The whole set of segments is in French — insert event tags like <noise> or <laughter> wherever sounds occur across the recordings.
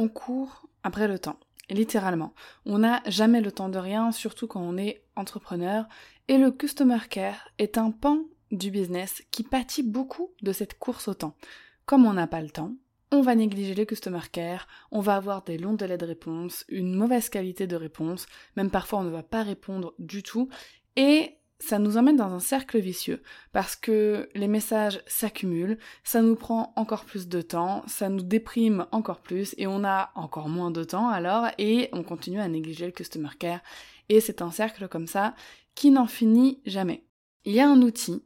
On court après le temps. Littéralement. On n'a jamais le temps de rien, surtout quand on est entrepreneur. Et le customer care est un pan du business qui pâtit beaucoup de cette course au temps. Comme on n'a pas le temps, on va négliger le customer care, on va avoir des longs délais de réponse, une mauvaise qualité de réponse, même parfois on ne va pas répondre du tout, et ça nous emmène dans un cercle vicieux parce que les messages s'accumulent, ça nous prend encore plus de temps, ça nous déprime encore plus et on a encore moins de temps alors et on continue à négliger le customer care et c'est un cercle comme ça qui n'en finit jamais. Il y a un outil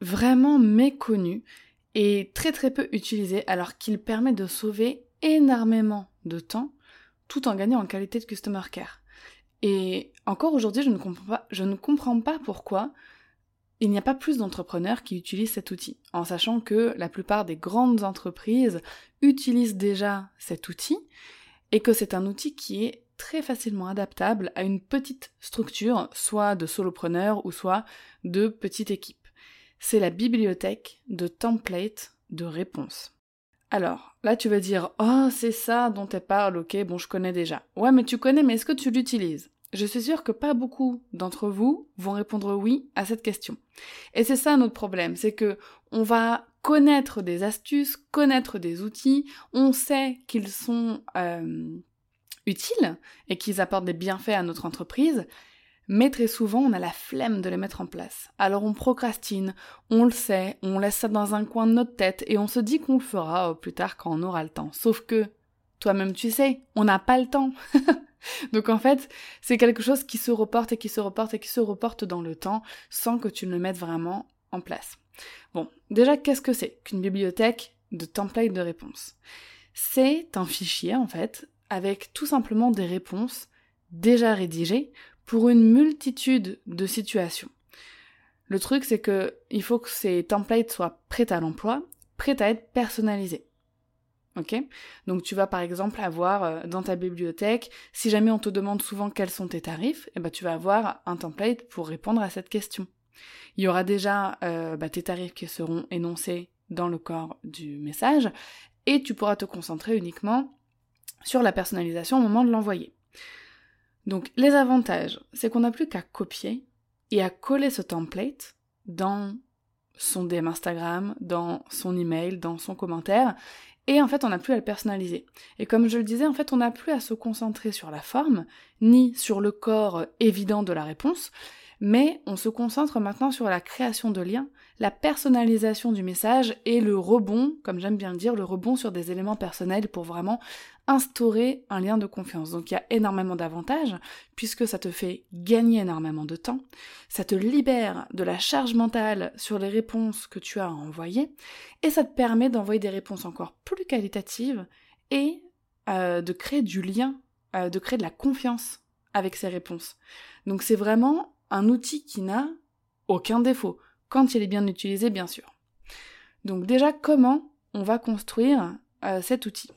vraiment méconnu et très très peu utilisé alors qu'il permet de sauver énormément de temps tout en gagnant en qualité de customer care. Et encore aujourd'hui, je ne comprends pas, pourquoi il n'y a pas plus d'entrepreneurs qui utilisent cet outil, en sachant que la plupart des grandes entreprises utilisent déjà cet outil et que c'est un outil qui est très facilement adaptable à une petite structure, soit de solopreneurs ou soit de petite équipe. C'est la bibliothèque de templates de réponses. Alors, là tu vas dire Oh, c'est ça dont elle parle, ok, bon je connais déjà. Ouais, mais tu connais, mais est-ce que tu l'utilises? Je suis sûre que pas beaucoup d'entre vous vont répondre oui à cette question. Et c'est ça notre problème, c'est que on va connaître des astuces, connaître des outils, on sait qu'ils sont euh, utiles et qu'ils apportent des bienfaits à notre entreprise, mais très souvent on a la flemme de les mettre en place. Alors on procrastine, on le sait, on laisse ça dans un coin de notre tête et on se dit qu'on le fera plus tard quand on aura le temps. Sauf que toi-même tu sais, on n'a pas le temps. <laughs> Donc en fait, c'est quelque chose qui se reporte et qui se reporte et qui se reporte dans le temps sans que tu ne le mettes vraiment en place. Bon, déjà, qu'est-ce que c'est qu'une bibliothèque de template de réponses? C'est un fichier en fait avec tout simplement des réponses déjà rédigées pour une multitude de situations. Le truc, c'est que il faut que ces templates soient prêts à l'emploi, prêts à être personnalisés. Ok? Donc tu vas par exemple avoir euh, dans ta bibliothèque, si jamais on te demande souvent quels sont tes tarifs, eh ben, tu vas avoir un template pour répondre à cette question. Il y aura déjà euh, bah, tes tarifs qui seront énoncés dans le corps du message et tu pourras te concentrer uniquement sur la personnalisation au moment de l'envoyer. Donc les avantages, c'est qu'on n'a plus qu'à copier et à coller ce template dans son DM Instagram, dans son email, dans son commentaire, et en fait, on n'a plus à le personnaliser. Et comme je le disais, en fait, on n'a plus à se concentrer sur la forme, ni sur le corps évident de la réponse, mais on se concentre maintenant sur la création de liens, la personnalisation du message et le rebond, comme j'aime bien le dire, le rebond sur des éléments personnels pour vraiment instaurer un lien de confiance. Donc il y a énormément d'avantages puisque ça te fait gagner énormément de temps, ça te libère de la charge mentale sur les réponses que tu as à envoyer et ça te permet d'envoyer des réponses encore plus qualitatives et euh, de créer du lien, euh, de créer de la confiance avec ces réponses. Donc c'est vraiment un outil qui n'a aucun défaut, quand il est bien utilisé bien sûr. Donc déjà, comment on va construire euh, cet outil?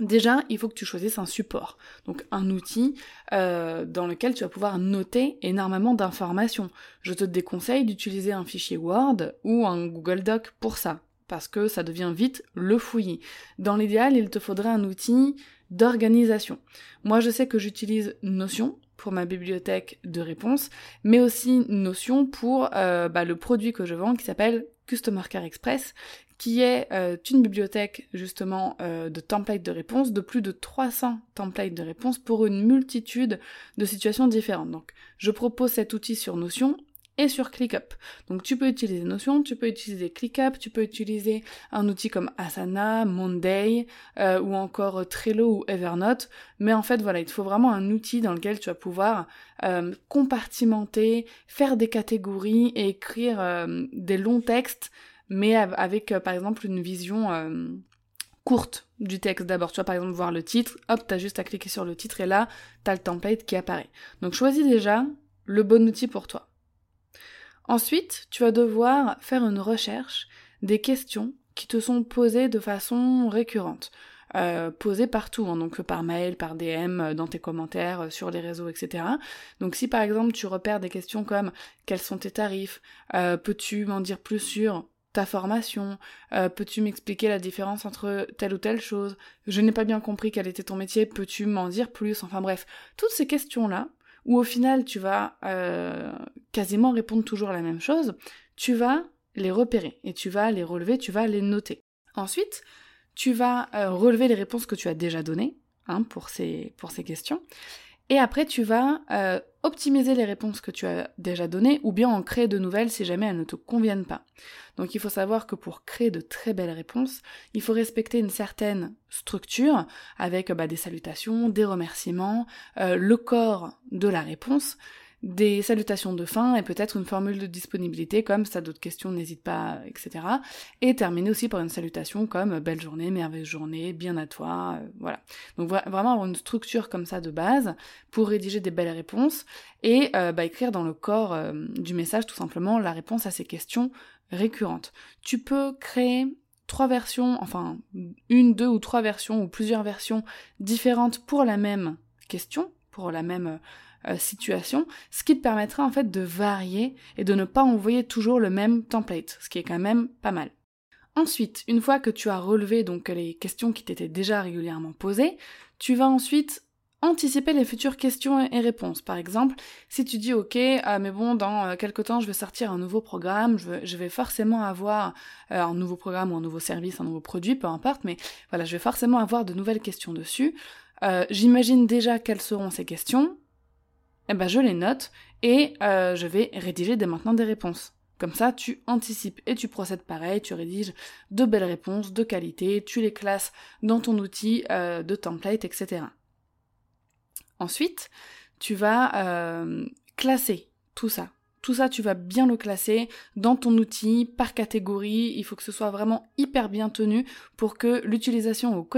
Déjà, il faut que tu choisisses un support, donc un outil euh, dans lequel tu vas pouvoir noter énormément d'informations. Je te déconseille d'utiliser un fichier Word ou un Google Doc pour ça, parce que ça devient vite le fouillis. Dans l'idéal, il te faudrait un outil d'organisation. Moi, je sais que j'utilise Notion pour ma bibliothèque de réponses, mais aussi Notion pour euh, bah, le produit que je vends qui s'appelle Customer Care Express, qui est euh, une bibliothèque justement euh, de templates de réponses, de plus de 300 templates de réponses pour une multitude de situations différentes. Donc je propose cet outil sur Notion et sur ClickUp. Donc tu peux utiliser Notion, tu peux utiliser ClickUp, tu peux utiliser un outil comme Asana, Monday euh, ou encore Trello ou Evernote. Mais en fait voilà, il te faut vraiment un outil dans lequel tu vas pouvoir compartimenter, faire des catégories et écrire des longs textes mais avec par exemple une vision courte du texte d'abord. Tu vas par exemple voir le titre, hop, t'as juste à cliquer sur le titre et là, t'as le template qui apparaît. Donc choisis déjà le bon outil pour toi. Ensuite, tu vas devoir faire une recherche des questions qui te sont posées de façon récurrente. Euh, posées partout, hein, donc par mail, par DM, euh, dans tes commentaires, euh, sur les réseaux, etc. Donc si par exemple tu repères des questions comme quels sont tes tarifs, peux-tu m'en dire plus sur ta formation Peux-tu m'expliquer la différence entre telle ou telle chose? Je n'ai pas bien compris quel était ton métier, peux-tu m'en dire plus? Enfin bref, toutes ces questions-là, où au final tu vas euh, quasiment répondre toujours la même chose, tu vas les repérer et tu vas les relever, tu vas les noter. Ensuite, tu vas euh, relever les réponses que tu as déjà données hein, pour, ces, pour ces questions et après, tu vas euh, optimiser les réponses que tu as déjà données ou bien en créer de nouvelles si jamais elles ne te conviennent pas. Donc il faut savoir que pour créer de très belles réponses, il faut respecter une certaine structure avec bah, des salutations, des remerciements, euh, le corps de la réponse, des salutations de fin et peut-être une formule de disponibilité comme ça d'autres questions n'hésite pas, etc. Et terminer aussi par une salutation comme belle journée, merveilleuse journée, bien à toi, euh, voilà. Donc vraiment avoir une structure comme ça de base pour rédiger des belles réponses et euh, bah, écrire dans le corps euh, du message tout simplement la réponse à ces questions récurrentes. Tu peux créer trois versions, enfin une, deux ou trois versions ou plusieurs versions différentes pour la même question, pour la même euh, situation, ce qui te permettra en fait de varier et de ne pas envoyer toujours le même template, ce qui est quand même pas mal. Ensuite, une fois que tu as relevé donc les questions qui t'étaient déjà régulièrement posées, tu vas ensuite anticiper les futures questions et réponses. Par exemple, si tu dis ok, euh, mais bon, dans euh, quelque temps, je vais sortir un nouveau programme, je vais, forcément avoir un nouveau programme ou un nouveau service, un nouveau produit, peu importe, mais voilà, je vais forcément avoir de nouvelles questions dessus. J'imagine déjà quelles seront ces questions, eh ben je les note et euh, je vais rédiger dès maintenant des réponses. Comme ça, tu anticipes et tu procèdes pareil, tu rédiges de belles réponses de qualité, tu les classes dans ton outil euh, de template, etc. Ensuite, tu vas euh, classer tout ça. Tout ça, tu vas bien le classer dans ton outil par catégorie. Il faut que ce soit vraiment hyper bien tenu pour que l'utilisation au,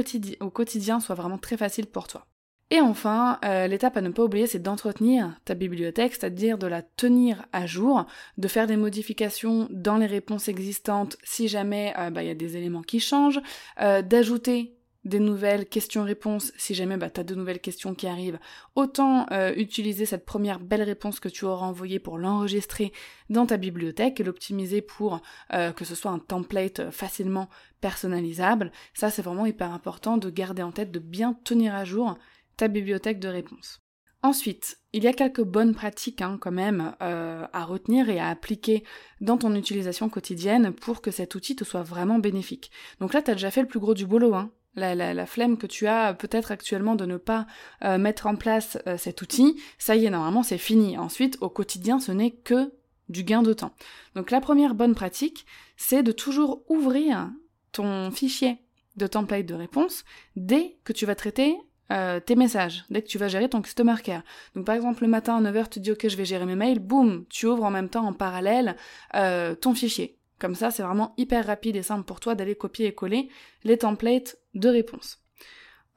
au quotidien soit vraiment très facile pour toi. Et enfin, euh, l'étape à ne pas oublier, c'est d'entretenir ta bibliothèque, c'est-à-dire de la tenir à jour, de faire des modifications dans les réponses existantes si jamais euh, bah, il y a des éléments qui changent, euh, d'ajouter des nouvelles questions-réponses si jamais bah, tu as de nouvelles questions qui arrivent. Autant utiliser cette première belle réponse que tu auras envoyée pour l'enregistrer dans ta bibliothèque et l'optimiser pour que ce soit un template facilement personnalisable. Ça, c'est vraiment hyper important de garder en tête, de bien tenir à jour ta bibliothèque de réponses. Ensuite, il y a quelques bonnes pratiques hein, quand même euh, à retenir et à appliquer dans ton utilisation quotidienne pour que cet outil te soit vraiment bénéfique. Donc là, tu as déjà fait le plus gros du boulot. Hein. La, la, flemme que tu as peut-être actuellement de ne pas euh, mettre en place euh, cet outil, ça y est, normalement c'est fini. Ensuite, au quotidien, ce n'est que du gain de temps. Donc la première bonne pratique, c'est de toujours ouvrir ton fichier de template de réponse dès que tu vas traiter euh, tes messages, dès que tu vas gérer ton customer care. Donc par exemple le matin à 9h tu dis ok je vais gérer mes mails, boum, tu ouvres en même temps en parallèle euh, ton fichier. Comme ça c'est vraiment hyper rapide et simple pour toi d'aller copier et coller les templates de réponse.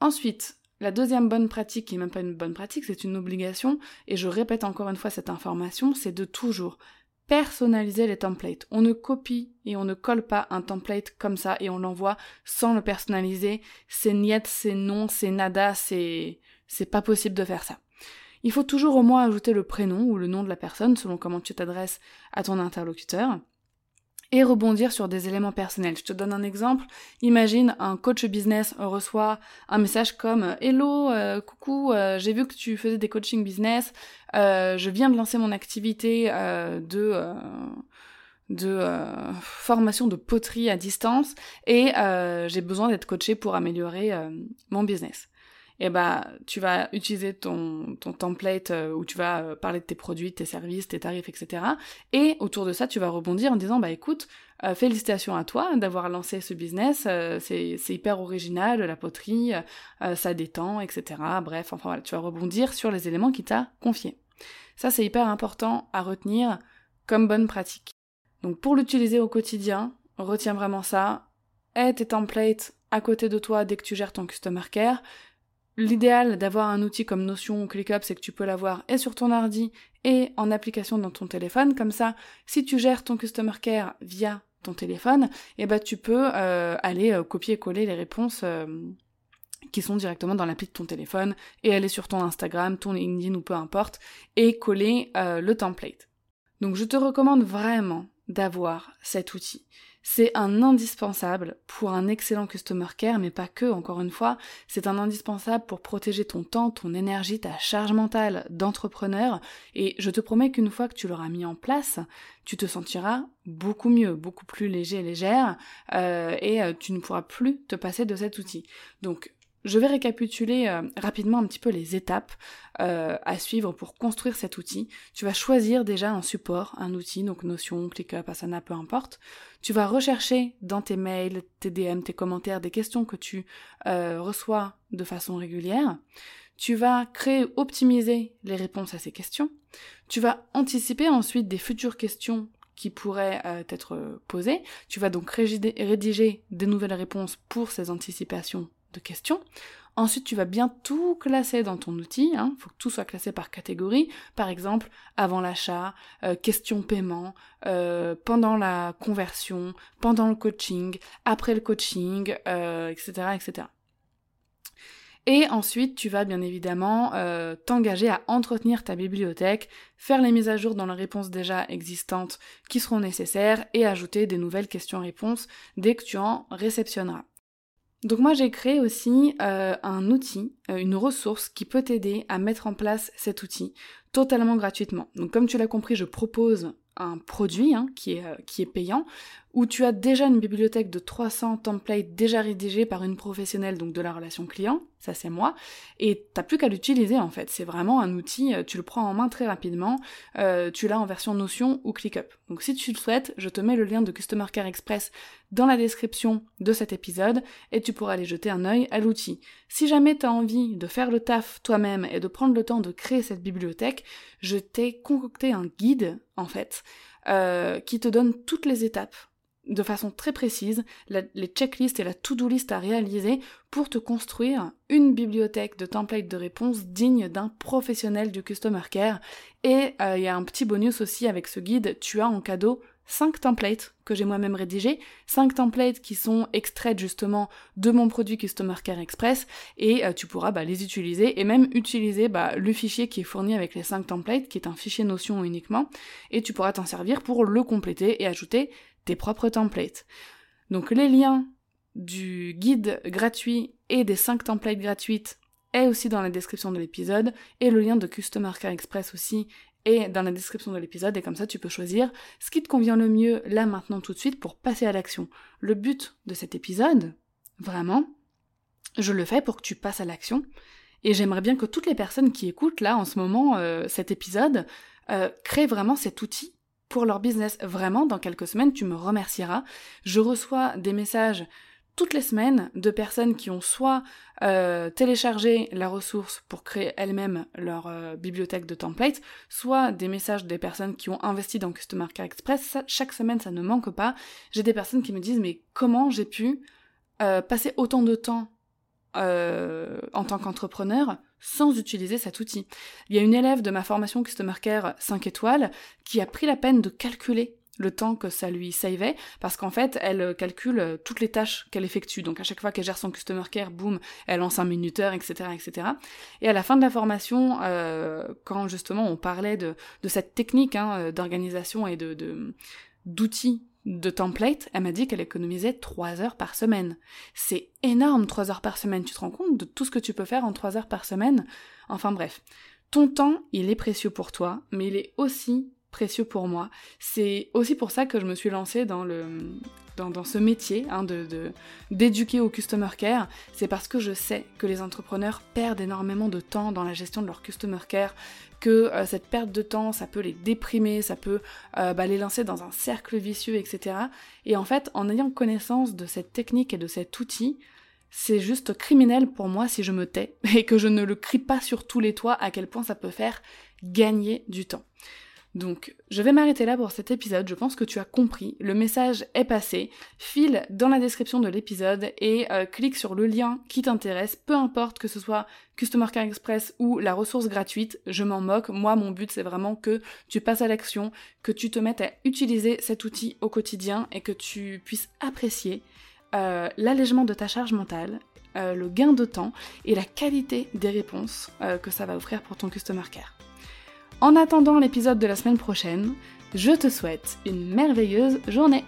Ensuite, la deuxième bonne pratique, qui n'est même pas une bonne pratique, c'est une obligation, et je répète encore une fois cette information, c'est de toujours personnaliser les templates. On ne copie et on ne colle pas un template comme ça et on l'envoie sans le personnaliser. C'est niet, c'est non, c'est nada, c'est c'est pas possible de faire ça. Il faut toujours au moins ajouter le prénom ou le nom de la personne selon comment tu t'adresses à ton interlocuteur et rebondir sur des éléments personnels. Je te donne un exemple. Imagine un coach business reçoit un message comme Hello, euh, coucou, euh, j'ai vu que tu faisais des coaching business, euh, je viens de lancer mon activité de de formation de poterie à distance et j'ai besoin d'être coaché pour améliorer mon business et eh bah tu vas utiliser ton, ton template euh, où tu vas euh, parler de tes produits, tes services, tes tarifs, etc. Et autour de ça, tu vas rebondir en disant bah écoute, euh, félicitations à toi d'avoir lancé ce business, c'est hyper original, la poterie, ça détend, etc. Bref, enfin voilà, tu vas rebondir sur les éléments qui t'a confiés. Ça c'est hyper important à retenir comme bonne pratique. Donc pour l'utiliser au quotidien, retiens vraiment ça. Aie tes templates à côté de toi dès que tu gères ton customer care. L'idéal d'avoir un outil comme Notion ou ClickUp, c'est que tu peux l'avoir et sur ton ordi et en application dans ton téléphone. Comme ça, si tu gères ton customer care via ton téléphone, eh ben tu peux euh, aller euh, copier-coller les réponses euh, qui sont directement dans l'appli de ton téléphone et aller sur ton Instagram, ton LinkedIn ou peu importe et coller le template. Donc je te recommande vraiment d'avoir cet outil. C'est un indispensable pour un excellent customer care, mais pas que, encore une fois, c'est un indispensable pour protéger ton temps, ton énergie, ta charge mentale d'entrepreneur, et je te promets qu'une fois que tu l'auras mis en place, tu te sentiras beaucoup mieux, beaucoup plus léger, légère, euh, et euh, tu ne pourras plus te passer de cet outil. Donc je vais récapituler euh, rapidement un petit peu les étapes euh, à suivre pour construire cet outil. Tu vas choisir déjà un support, un outil, donc Notion, ClickUp, Asana, peu importe. Tu vas rechercher dans tes mails, tes DM, tes commentaires, des questions que tu euh, reçois de façon régulière. Tu vas créer, optimiser les réponses à ces questions. Tu vas anticiper ensuite des futures questions qui pourraient être posées. Tu vas donc rédiger des nouvelles réponses pour ces anticipations de questions. Ensuite, tu vas bien tout classer dans ton outil. Il hein. faut que tout soit classé par catégorie. Par exemple, avant l'achat, euh, question paiement, euh, pendant la conversion, pendant le coaching, après le coaching, etc., euh, etc. Et ensuite, tu vas bien évidemment t'engager à entretenir ta bibliothèque, faire les mises à jour dans les réponses déjà existantes qui seront nécessaires et ajouter des nouvelles questions-réponses dès que tu en réceptionneras. Donc moi j'ai créé aussi euh, un outil, euh, une ressource qui peut t'aider à mettre en place cet outil totalement gratuitement. Donc comme tu l'as compris, je propose un produit hein, euh, qui est payant, où tu as déjà une bibliothèque de 300 templates déjà rédigés par une professionnelle donc de la relation client, ça c'est moi, et t'as plus qu'à l'utiliser en fait. C'est vraiment un outil, euh, tu le prends en main très rapidement, euh, tu l'as en version Notion ou ClickUp. Donc si tu le souhaites, je te mets le lien de Customer Care Express dans la description de cet épisode et tu pourras aller jeter un œil à l'outil. Si jamais tu as envie de faire le taf toi-même et de prendre le temps de créer cette bibliothèque, je t'ai concocté un guide en fait euh, qui te donne toutes les étapes de façon très précise les checklists et la to-do list à réaliser pour te construire une bibliothèque de templates de réponses digne d'un professionnel du customer care. Et euh, il y a un petit bonus aussi avec ce guide, tu as en cadeau 5 templates que j'ai moi-même rédigés, 5 templates qui sont extraits justement de mon produit Customer Care Express et euh, tu pourras bah, les utiliser et même utiliser bah, le fichier qui est fourni avec les 5 templates qui est un fichier Notion uniquement et tu pourras t'en servir pour le compléter et ajouter tes propres templates. Donc les liens du guide gratuit et des 5 templates gratuites est aussi dans la description de l'épisode et le lien de Customer Care Express aussi est dans la description de l'épisode et comme ça tu peux choisir ce qui te convient le mieux là maintenant tout de suite pour passer à l'action. Le but de cet épisode, vraiment, je le fais pour que tu passes à l'action et j'aimerais bien que toutes les personnes qui écoutent là en ce moment euh, cet épisode euh, créent vraiment cet outil pour leur business. Vraiment, dans quelques semaines, tu me remercieras. Je reçois des messages toutes les semaines de personnes qui ont soit euh, téléchargé la ressource pour créer elles-mêmes leur euh, bibliothèque de templates, soit des messages des personnes qui ont investi dans Customer Care Express. chaque semaine, ça ne manque pas. J'ai des personnes qui me disent mais comment j'ai pu euh, passer autant de temps en tant qu'entrepreneur sans utiliser cet outil. Il y a une élève de ma formation Customer Care 5 étoiles qui a pris la peine de calculer le temps que ça lui savait, parce qu'en fait, elle calcule toutes les tâches qu'elle effectue. Donc à chaque fois qu'elle gère son customer care, boum, elle lance un minuteur, etc., etc. Et à la fin de la formation, euh, quand justement on parlait de, de cette technique hein, d'organisation et de d'outils de template, elle m'a dit qu'elle économisait 3 heures par semaine. C'est énorme 3 heures par semaine, tu te rends compte de tout ce que tu peux faire en 3 heures par semaine? Enfin bref, ton temps, il est précieux pour toi, mais il est aussi précieux pour moi. C'est aussi pour ça que je me suis lancée dans ce métier hein, d'éduquer au customer care. C'est parce que je sais que les entrepreneurs perdent énormément de temps dans la gestion de leur customer care, que euh, cette perte de temps, ça peut les déprimer, ça peut euh, bah, les lancer dans un cercle vicieux, etc. Et en fait, en ayant connaissance de cette technique et de cet outil, c'est juste criminel pour moi si je me tais <laughs> et que je ne le crie pas sur tous les toits à quel point ça peut faire gagner du temps. Donc, je vais m'arrêter là pour cet épisode. Je pense que tu as compris. Le message est passé. File dans la description de l'épisode et euh, clique sur le lien qui t'intéresse. Peu importe que ce soit Customer Care Express ou la ressource gratuite, je m'en moque. Moi, mon but, c'est vraiment que tu passes à l'action, que tu te mettes à utiliser cet outil au quotidien et que tu puisses apprécier euh, l'allègement de ta charge mentale, euh, le gain de temps et la qualité des réponses que ça va offrir pour ton Customer Care. En attendant l'épisode de la semaine prochaine, je te souhaite une merveilleuse journée